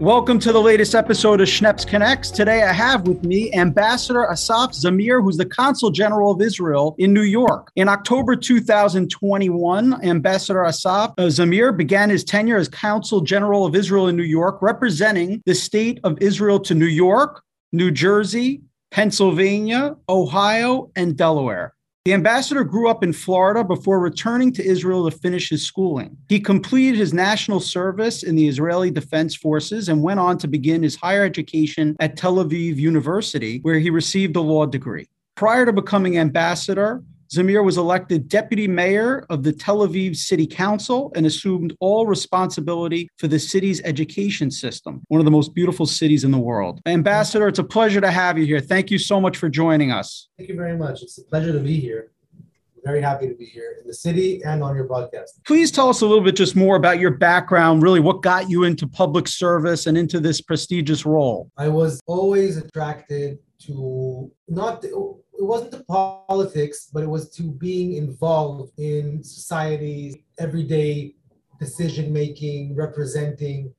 Welcome to the latest episode of Schneps Connects. Today I have with me Ambassador Asaf Zamir, who's the Consul General of Israel in New York. In October 2021, Ambassador Asaf uh, Zamir began his tenure as Consul General of Israel in New York, representing the state of Israel to New York, New Jersey, Pennsylvania, Ohio, and Delaware. The ambassador grew up in Florida before returning to Israel to finish his schooling. He completed his national service in the Israeli Defense Forces and went on to begin his higher education at Tel Aviv University, where he received a law degree. Prior to becoming ambassador, Zamir was elected deputy mayor of the Tel Aviv City Council and assumed all responsibility for the city's education system, one of the most beautiful cities in the world. Ambassador, it's a pleasure to have you here. Thank you so much for joining us. Thank you very much. It's a pleasure to be here. Very happy to be here in the city and on your broadcast. Please tell us a little bit just more about your background, really what got you into public service and into this prestigious role. I was always attracted to not it wasn't to politics, but it was to being involved in society's everyday decision making, representing.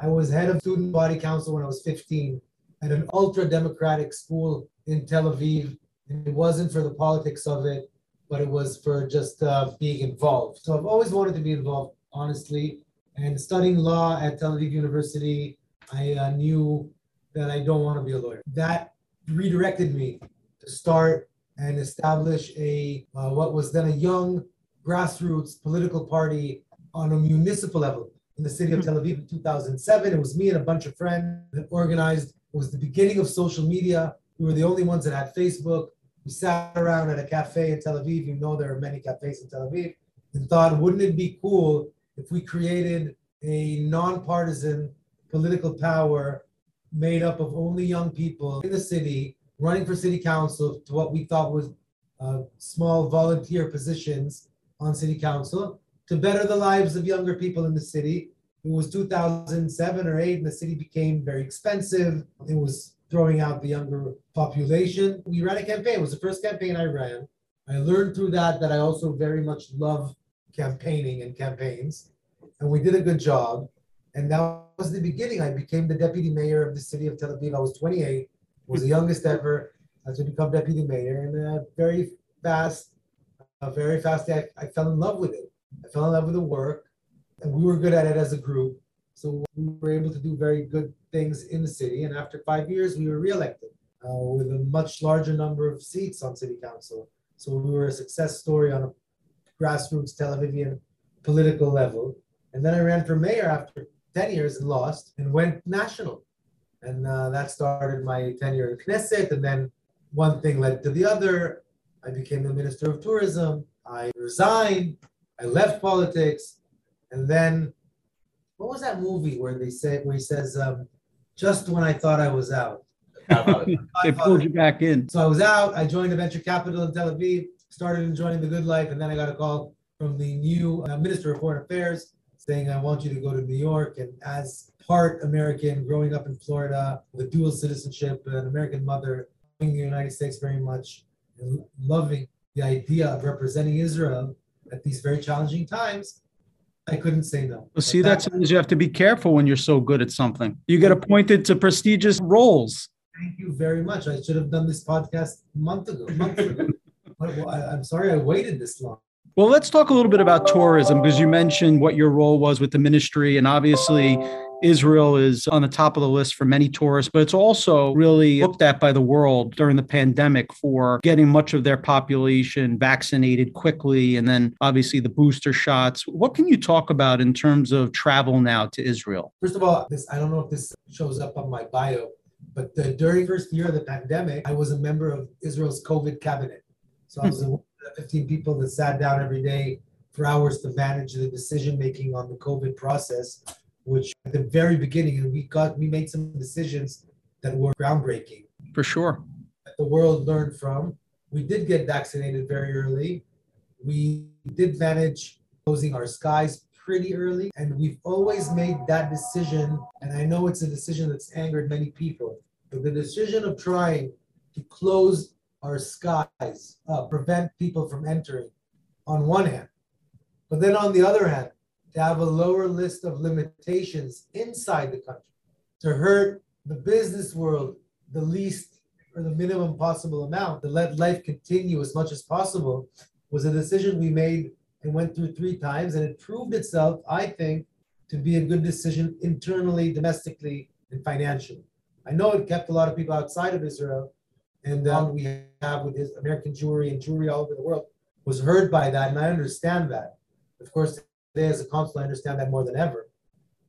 I was head of student body council when I was 15 at an ultra democratic school in Tel Aviv. And it wasn't for the politics of it, but it was for just uh, being involved. So I've always wanted to be involved, honestly. And studying law at Tel Aviv University, I uh, knew that I don't want to be a lawyer. That redirected me to start and establish a uh, what was then a young grassroots political party on a municipal level in the city of Tel Aviv in 2007. It was me and a bunch of friends that organized. It was the beginning of social media. We were the only ones that had Facebook. We sat around at a cafe in Tel Aviv. You know there are many cafes in Tel Aviv, and thought, wouldn't it be cool if we created a nonpartisan political power made up of only young people in the city running for city council to what we thought was uh, small volunteer positions on city council to better the lives of younger people in the city. It was 2007 or 8, and the city became very expensive. It was throwing out the younger population. We ran a campaign. It was the first campaign I ran. I learned through that that I also very much love campaigning and campaigns. And we did a good job. And that was the beginning. I became the deputy mayor of the city of Tel Aviv. I was 28 was the youngest ever to become deputy mayor, and uh, very fast, uh, very fast, I, I fell in love with it. I fell in love with the work, and we were good at it as a group. So we were able to do very good things in the city. And after five years, we were reelected uh, with a much larger number of seats on city council. So we were a success story on a grassroots Tel Avivian political level. And then I ran for mayor after 10 years and lost and went national. And uh, that started my tenure in Knesset. And then one thing led to the other. I became the Minister of Tourism. I resigned. I left politics. And then, what was that movie where they say, where he says, um, just when I thought I was out? they pulled you back in. So I was out. I joined a venture capital in Tel Aviv, started enjoying the good life. And then I got a call from the new uh, Minister of Foreign Affairs saying, I want you to go to New York. And as part American, growing up in Florida with dual citizenship, an American mother, in the United States very much, and loving the idea of representing Israel at these very challenging times, I couldn't say no. Well, see, that means you have to be careful when you're so good at something. You get appointed to prestigious roles. Thank you very much. I should have done this podcast a month ago. A month ago. I'm sorry I waited this long. Well, let's talk a little bit about tourism because you mentioned what your role was with the ministry. And obviously, Israel is on the top of the list for many tourists, but it's also really looked at by the world during the pandemic for getting much of their population vaccinated quickly and then obviously the booster shots. What can you talk about in terms of travel now to Israel? First of all, this I don't know if this shows up on my bio, but the, during first year of the pandemic, I was a member of Israel's COVID cabinet. So I was 15 people that sat down every day for hours to manage the decision making on the COVID process, which at the very beginning, we got we made some decisions that were groundbreaking. For sure. That the world learned from. We did get vaccinated very early. We did manage closing our skies pretty early. And we've always made that decision. And I know it's a decision that's angered many people, but the decision of trying to close our skies, uh, prevent people from entering on one hand. But then on the other hand, to have a lower list of limitations inside the country, to hurt the business world the least or the minimum possible amount, to let life continue as much as possible, was a decision we made and went through three times. And it proved itself, I think, to be a good decision internally, domestically, and financially. I know it kept a lot of people outside of Israel, and then we have with his American Jewry and Jewry all over the world was hurt by that, and I understand that. Of course, today as a consul, I understand that more than ever.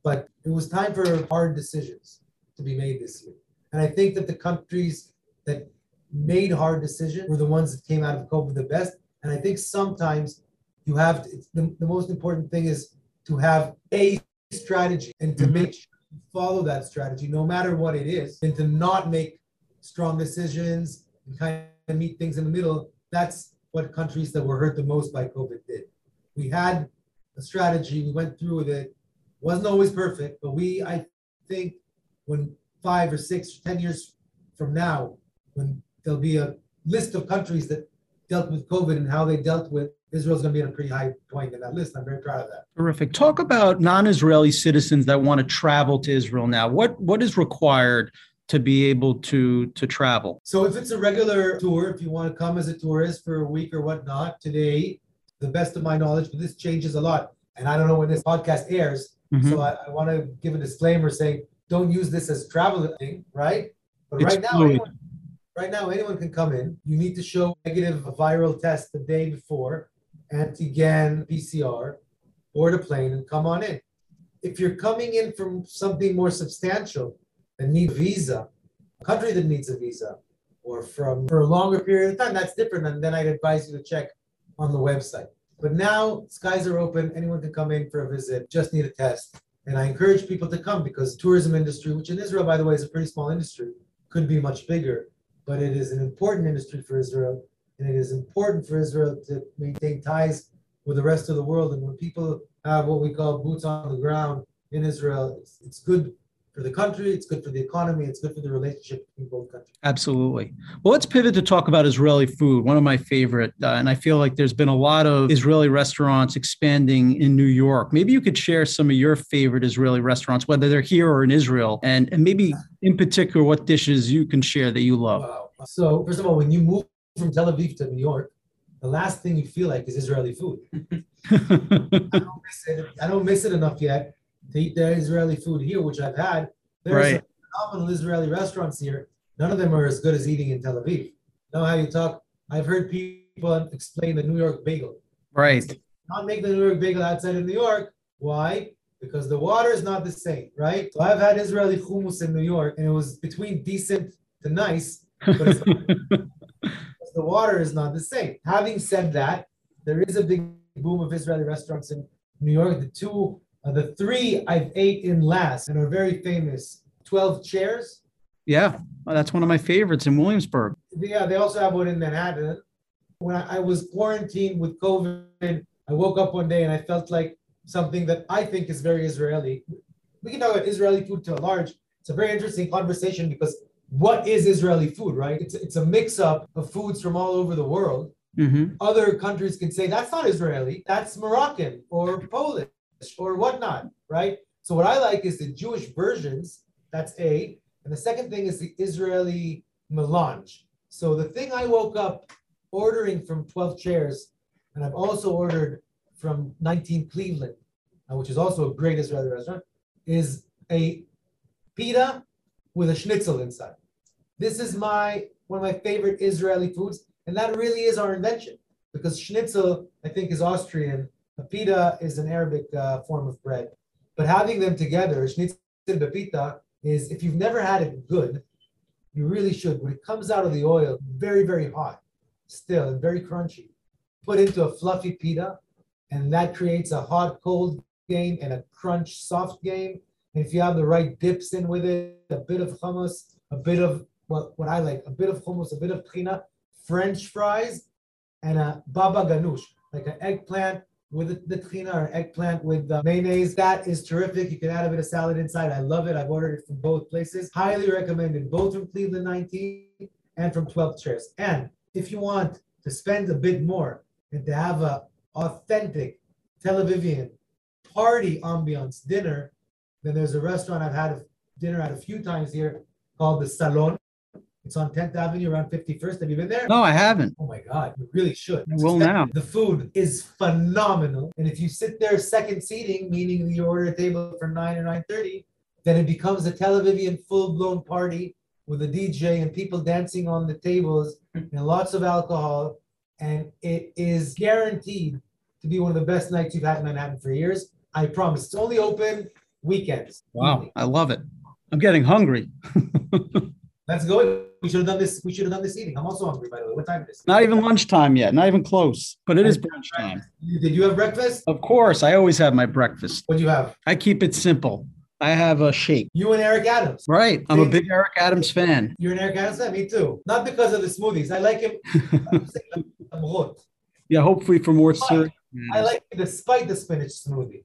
But it was time for hard decisions to be made this year. And I think that the countries that made hard decisions were the ones that came out of COVID the best. And I think sometimes you have to, the, the most important thing is to have a strategy and to mm-hmm. make sure you follow that strategy no matter what it is, and to not make strong decisions and kind of meet things in the middle. That's what countries that were hurt the most by COVID did. We had a strategy, we went through with it. Wasn't always perfect, but we, I think, when five or six, ten years from now, when there'll be a list of countries that dealt with COVID and how they dealt with Israel's going to be in a pretty high point in that list. I'm very proud of that. Terrific. Talk about non-Israeli citizens that want to travel to Israel now. What what is required to be able to to travel? So if it's a regular tour, if you want to come as a tourist for a week or whatnot, today, the best of my knowledge, but this changes a lot. And I don't know when this podcast airs. Mm-hmm. So I, I, want to give a disclaimer saying don't use this as traveling, right? But it's right now, anyone, right now, anyone can come in. You need to show negative viral test the day before antigen PCR, board a plane and come on in. If you're coming in from something more substantial and need a visa, a country that needs a visa, or from for a longer period of time, that's different. And then I'd advise you to check on the website. But now skies are open, anyone can come in for a visit, just need a test. And I encourage people to come because the tourism industry, which in Israel, by the way, is a pretty small industry, could be much bigger, but it is an important industry for Israel and it is important for Israel to maintain ties with the rest of the world. And when people have what we call boots on the ground in Israel, it's, it's good for the country, it's good for the economy, it's good for the relationship between both countries. Absolutely. Well, let's pivot to talk about Israeli food, one of my favorite. Uh, and I feel like there's been a lot of Israeli restaurants expanding in New York. Maybe you could share some of your favorite Israeli restaurants, whether they're here or in Israel, and, and maybe in particular what dishes you can share that you love. Wow. So, first of all, when you move from Tel Aviv to New York, the last thing you feel like is Israeli food. I, don't miss it. I don't miss it enough yet to eat the Israeli food here, which I've had. There's right. phenomenal Israeli restaurants here. None of them are as good as eating in Tel Aviv. Know how you talk? I've heard people explain the New York bagel. Right. Not make the New York bagel outside of New York. Why? Because the water is not the same, right? So I've had Israeli hummus in New York, and it was between decent to nice, but the water is not the same. Having said that, there is a big boom of Israeli restaurants in New York. The two, uh, the three I've ate in last and are very famous. Twelve Chairs. Yeah, that's one of my favorites in Williamsburg. Yeah, they also have one in Manhattan. When I, I was quarantined with COVID, I woke up one day and I felt like something that I think is very Israeli. We can talk about Israeli food to a large. It's a very interesting conversation because what is Israeli food, right? It's, it's a mix up of foods from all over the world. Mm-hmm. Other countries can say that's not Israeli, that's Moroccan or Polish or whatnot, right? So what I like is the Jewish versions. That's A, and the second thing is the Israeli melange. So the thing I woke up ordering from 12 Chairs, and I've also ordered from 19 Cleveland, uh, which is also a great Israeli restaurant, is a pita with a schnitzel inside. This is my one of my favorite Israeli foods, and that really is our invention because schnitzel, I think, is Austrian. Pita is an Arabic uh, form of bread. But having them together, schnitzel and pita, is if you've never had it good, you really should. When it comes out of the oil, very, very hot still and very crunchy. Put into a fluffy pita, and that creates a hot cold game and a crunch soft game. And if you have the right dips in with it, a bit of hummus, a bit of what, what I like, a bit of hummus, a bit of trina, French fries, and a baba ganoush, like an eggplant with the trina or eggplant with the mayonnaise. That is terrific. You can add a bit of salad inside. I love it. I've ordered it from both places. Highly recommended, both from Cleveland 19 and from 12 Chairs. And if you want to spend a bit more and to have a authentic Tel Avivian party ambiance dinner, then there's a restaurant I've had dinner at a few times here called the Salon. It's on 10th Avenue around 51st. Have you been there? No, I haven't. Oh my God, you really should. I will now. The food is phenomenal. And if you sit there second seating, meaning you order a table for 9 or 9.30, then it becomes a Tel Avivian full-blown party with a DJ and people dancing on the tables and lots of alcohol. And it is guaranteed to be one of the best nights you've had in Manhattan for years. I promise. It's only open weekends. Wow, I love it. I'm getting hungry. Let's go. We should have done this. We should have done this eating. I'm also hungry, by the way. What time is it? Not even lunchtime yet, not even close, but it is brunch time. Did you have breakfast? Of course, I always have my breakfast. What do you have? I keep it simple. I have a shake. You and Eric Adams. Right. I'm a big Eric Adams fan. You're an Eric Adams fan? Me too. Not because of the smoothies. I like him. yeah, hopefully for more syrup. I like it despite the spinach smoothie.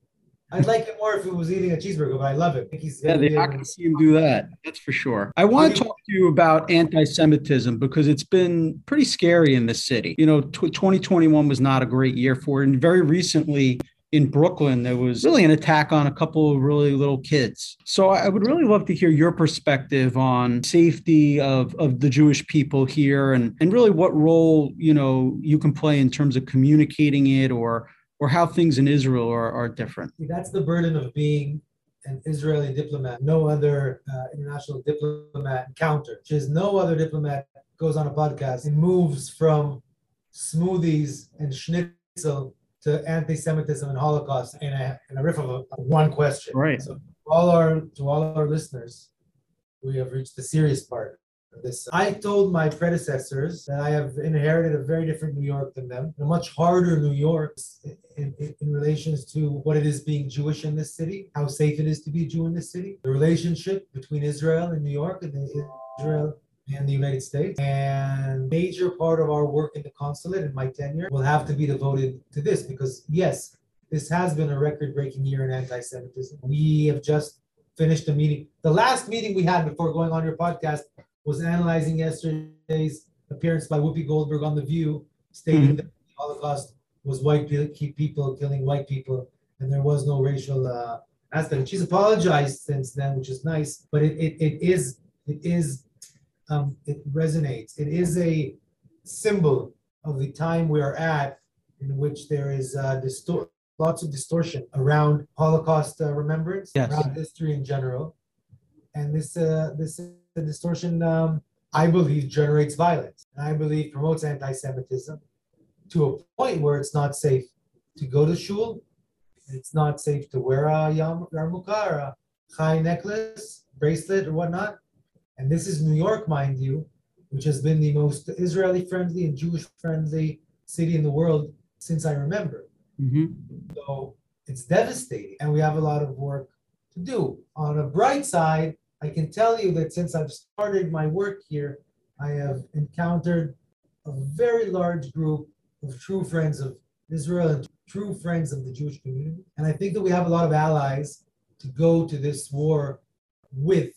I'd like it more if he was eating a cheeseburger, but I love it. I yeah, they, I can see him do that. That's for sure. I want to talk to you about anti-Semitism because it's been pretty scary in this city. You know, t- 2021 was not a great year for it, and very recently in Brooklyn, there was really an attack on a couple of really little kids. So I would really love to hear your perspective on safety of, of the Jewish people here and, and really what role, you know, you can play in terms of communicating it or or how things in Israel are, are different. That's the burden of being an Israeli diplomat. No other uh, international diplomat encounter, which is no other diplomat goes on a podcast and moves from smoothies and schnitzel to anti-Semitism and Holocaust in a, in a riff of a, one question. Right. So all our to all our listeners, we have reached the serious part this. I told my predecessors that I have inherited a very different New York than them, a much harder New York in, in, in relations to what it is being Jewish in this city, how safe it is to be Jew in this city, the relationship between Israel and New York and Israel and the United States. And major part of our work in the consulate in my tenure will have to be devoted to this because yes, this has been a record-breaking year in anti-Semitism. We have just finished a meeting. The last meeting we had before going on your podcast was analyzing yesterday's appearance by Whoopi Goldberg on The View, stating mm-hmm. that the Holocaust was white people killing white people, and there was no racial uh, aspect. She's apologized since then, which is nice, but it, it, it is it is um, it resonates. It is a symbol of the time we are at, in which there is uh, distor- lots of distortion around Holocaust uh, remembrance, yes. around history in general, and this uh, this the distortion, um, I believe, generates violence. And I believe promotes anti-Semitism to a point where it's not safe to go to shul. It's not safe to wear a yarmulke or a chai necklace, bracelet, or whatnot. And this is New York, mind you, which has been the most Israeli-friendly and Jewish-friendly city in the world since I remember. Mm-hmm. So it's devastating, and we have a lot of work to do. On a bright side, I can tell you that since I've started my work here, I have encountered a very large group of true friends of Israel and true friends of the Jewish community. And I think that we have a lot of allies to go to this war with.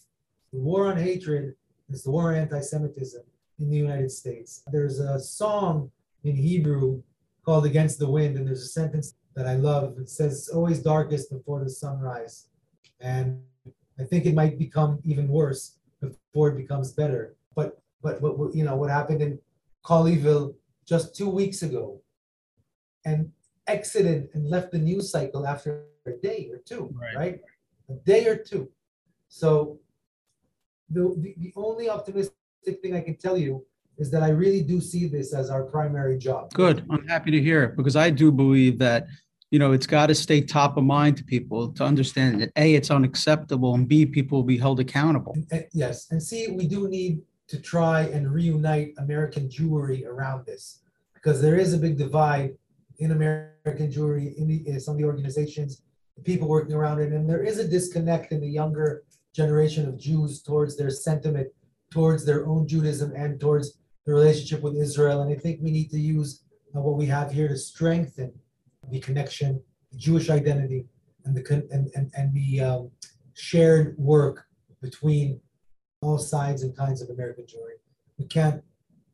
The war on hatred is the war on anti Semitism in the United States. There's a song in Hebrew called Against the Wind, and there's a sentence that I love. It says, It's always darkest before the sunrise. And I think it might become even worse before it becomes better. But but but you know what happened in Colleyville just two weeks ago, and exited and left the news cycle after a day or two, right? right? A day or two. So the, the the only optimistic thing I can tell you is that I really do see this as our primary job. Good. I'm happy to hear it because I do believe that you know, it's got to stay top of mind to people to understand that A, it's unacceptable, and B, people will be held accountable. Yes. And C, we do need to try and reunite American Jewry around this because there is a big divide in American Jewry, in, the, in some of the organizations, the people working around it. And there is a disconnect in the younger generation of Jews towards their sentiment, towards their own Judaism, and towards the relationship with Israel. And I think we need to use uh, what we have here to strengthen the connection, the Jewish identity, and the and and, and the um, shared work between all sides and kinds of American Jewry. We can't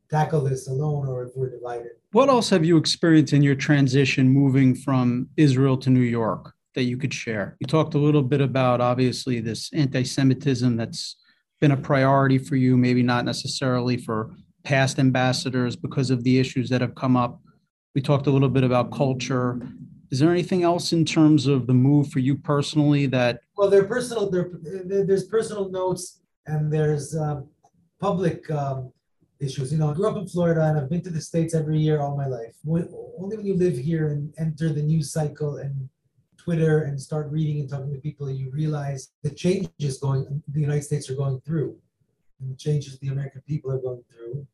tackle this alone or if we're divided. What else have you experienced in your transition moving from Israel to New York? that you could share? You talked a little bit about obviously this anti Semitism that's been a priority for you, maybe not necessarily for past ambassadors because of the issues that have come up. We talked a little bit about culture. Is there anything else in terms of the move for you personally that? Well, there personal. There, there's personal notes and there's um, public um, issues. You know, I grew up in Florida and I've been to the states every year all my life. When, only when you live here and enter the news cycle and Twitter and start reading and talking to people, you realize the changes going the United States are going through, and the changes the American people are going through.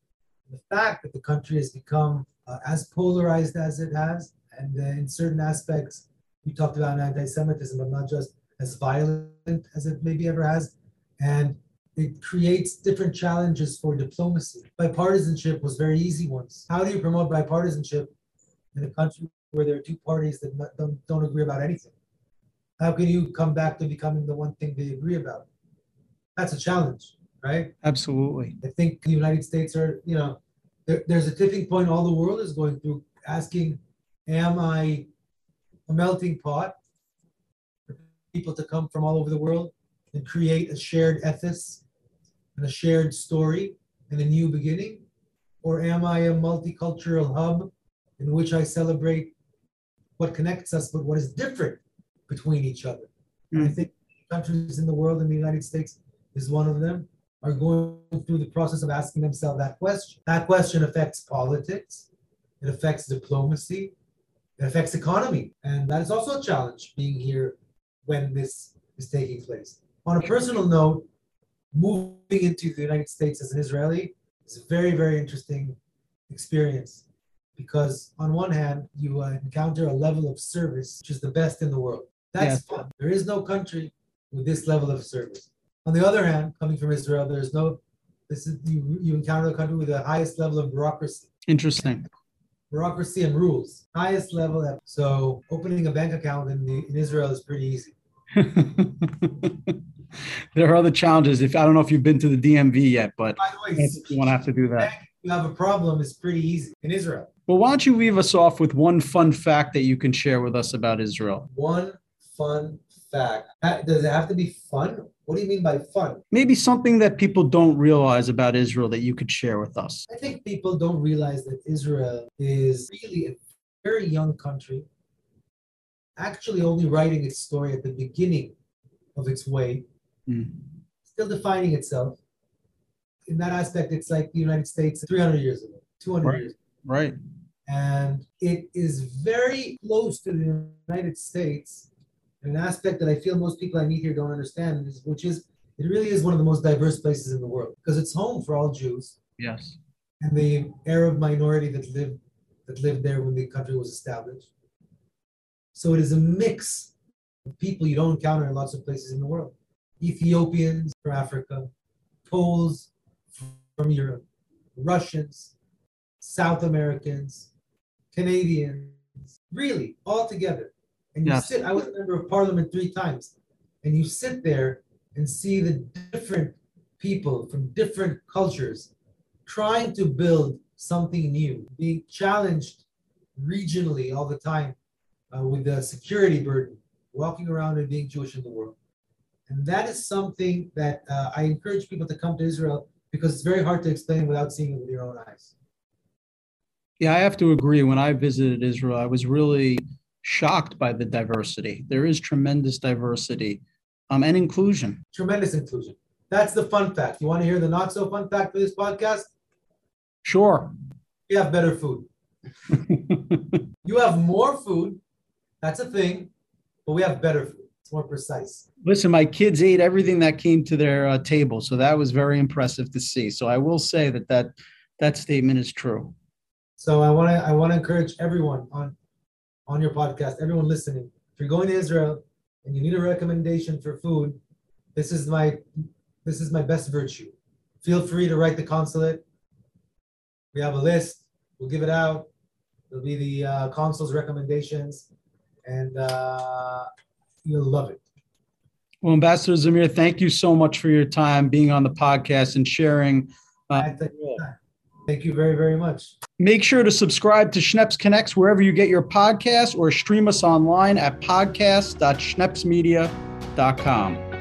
The fact that the country has become uh, as polarized as it has, and uh, in certain aspects, we talked about anti-Semitism, but not just as violent as it maybe ever has, and it creates different challenges for diplomacy. Bipartisanship was very easy once. How do you promote bipartisanship in a country where there are two parties that don't, don't agree about anything. How can you come back to becoming the one thing they agree about? That's a challenge, right? Absolutely. I think the United States are, you know, there, there's a tipping point all the world is going through asking, am I a melting pot for people to come from all over the world and create a shared ethos and a shared story and a new beginning? Or am I a multicultural hub in which I celebrate what connects us, but what is different between each other. Mm. I think countries in the world, and the United States is one of them, are going through the process of asking themselves that question. That question affects politics, it affects diplomacy, it affects economy. And that is also a challenge being here when this is taking place. On a personal note, moving into the United States as an Israeli is a very, very interesting experience because on one hand you uh, encounter a level of service which is the best in the world that's yeah. fun there is no country with this level of service on the other hand coming from israel there's no this is you, you encounter a country with the highest level of bureaucracy. Interesting. Bureaucracy and rules. Highest level of, so opening a bank account in, the, in israel is pretty easy. There are other challenges. If i don't know if you've been to the dmv yet but By the way, you won't have to do that. you have a problem is pretty easy in israel. Well, why don't you leave us off with one fun fact that you can share with us about Israel? One fun fact. Does it have to be fun? What do you mean by fun? Maybe something that people don't realize about Israel that you could share with us. I think people don't realize that Israel is really a very young country, actually only writing its story at the beginning of its way, mm. still defining itself. In that aspect, it's like the United States 300 years ago, 200 right. years ago. Right and it is very close to the United States. An aspect that I feel most people I meet here don't understand, is, which is it really is one of the most diverse places in the world because it's home for all Jews. Yes. And the Arab minority that lived that lived there when the country was established. So it is a mix of people you don't encounter in lots of places in the world. Ethiopians from Africa, Poles from Europe, Russians, South Americans, Canadians, really all together. And you yes. sit, I was a member of parliament three times, and you sit there and see the different people from different cultures trying to build something new, being challenged regionally all the time uh, with the security burden, walking around and being Jewish in the world. And that is something that uh, I encourage people to come to Israel because it's very hard to explain without seeing it with your own eyes. Yeah, I have to agree. When I visited Israel, I was really shocked by the diversity. There is tremendous diversity um, and inclusion. Tremendous inclusion. That's the fun fact. You want to hear the not so fun fact for this podcast? Sure. You have better food. you have more food. That's a thing, but we have better food. It's more precise. Listen, my kids ate everything that came to their uh, table, so that was very impressive to see. So I will say that that that statement is true. So I want to I want to encourage everyone on on your podcast, everyone listening. If you're going to Israel and you need a recommendation for food, this is my this is my best virtue. Feel free to write the consulate. We have a list. We'll give it out. It'll be the uh, consul's recommendations, and uh, you'll love it. Well, Ambassador Zamir, thank you so much for your time being on the podcast and sharing. Uh, Thank you very, very much. Make sure to subscribe to Schneps Connects wherever you get your podcasts or stream us online at podcast.schnepsmedia.com.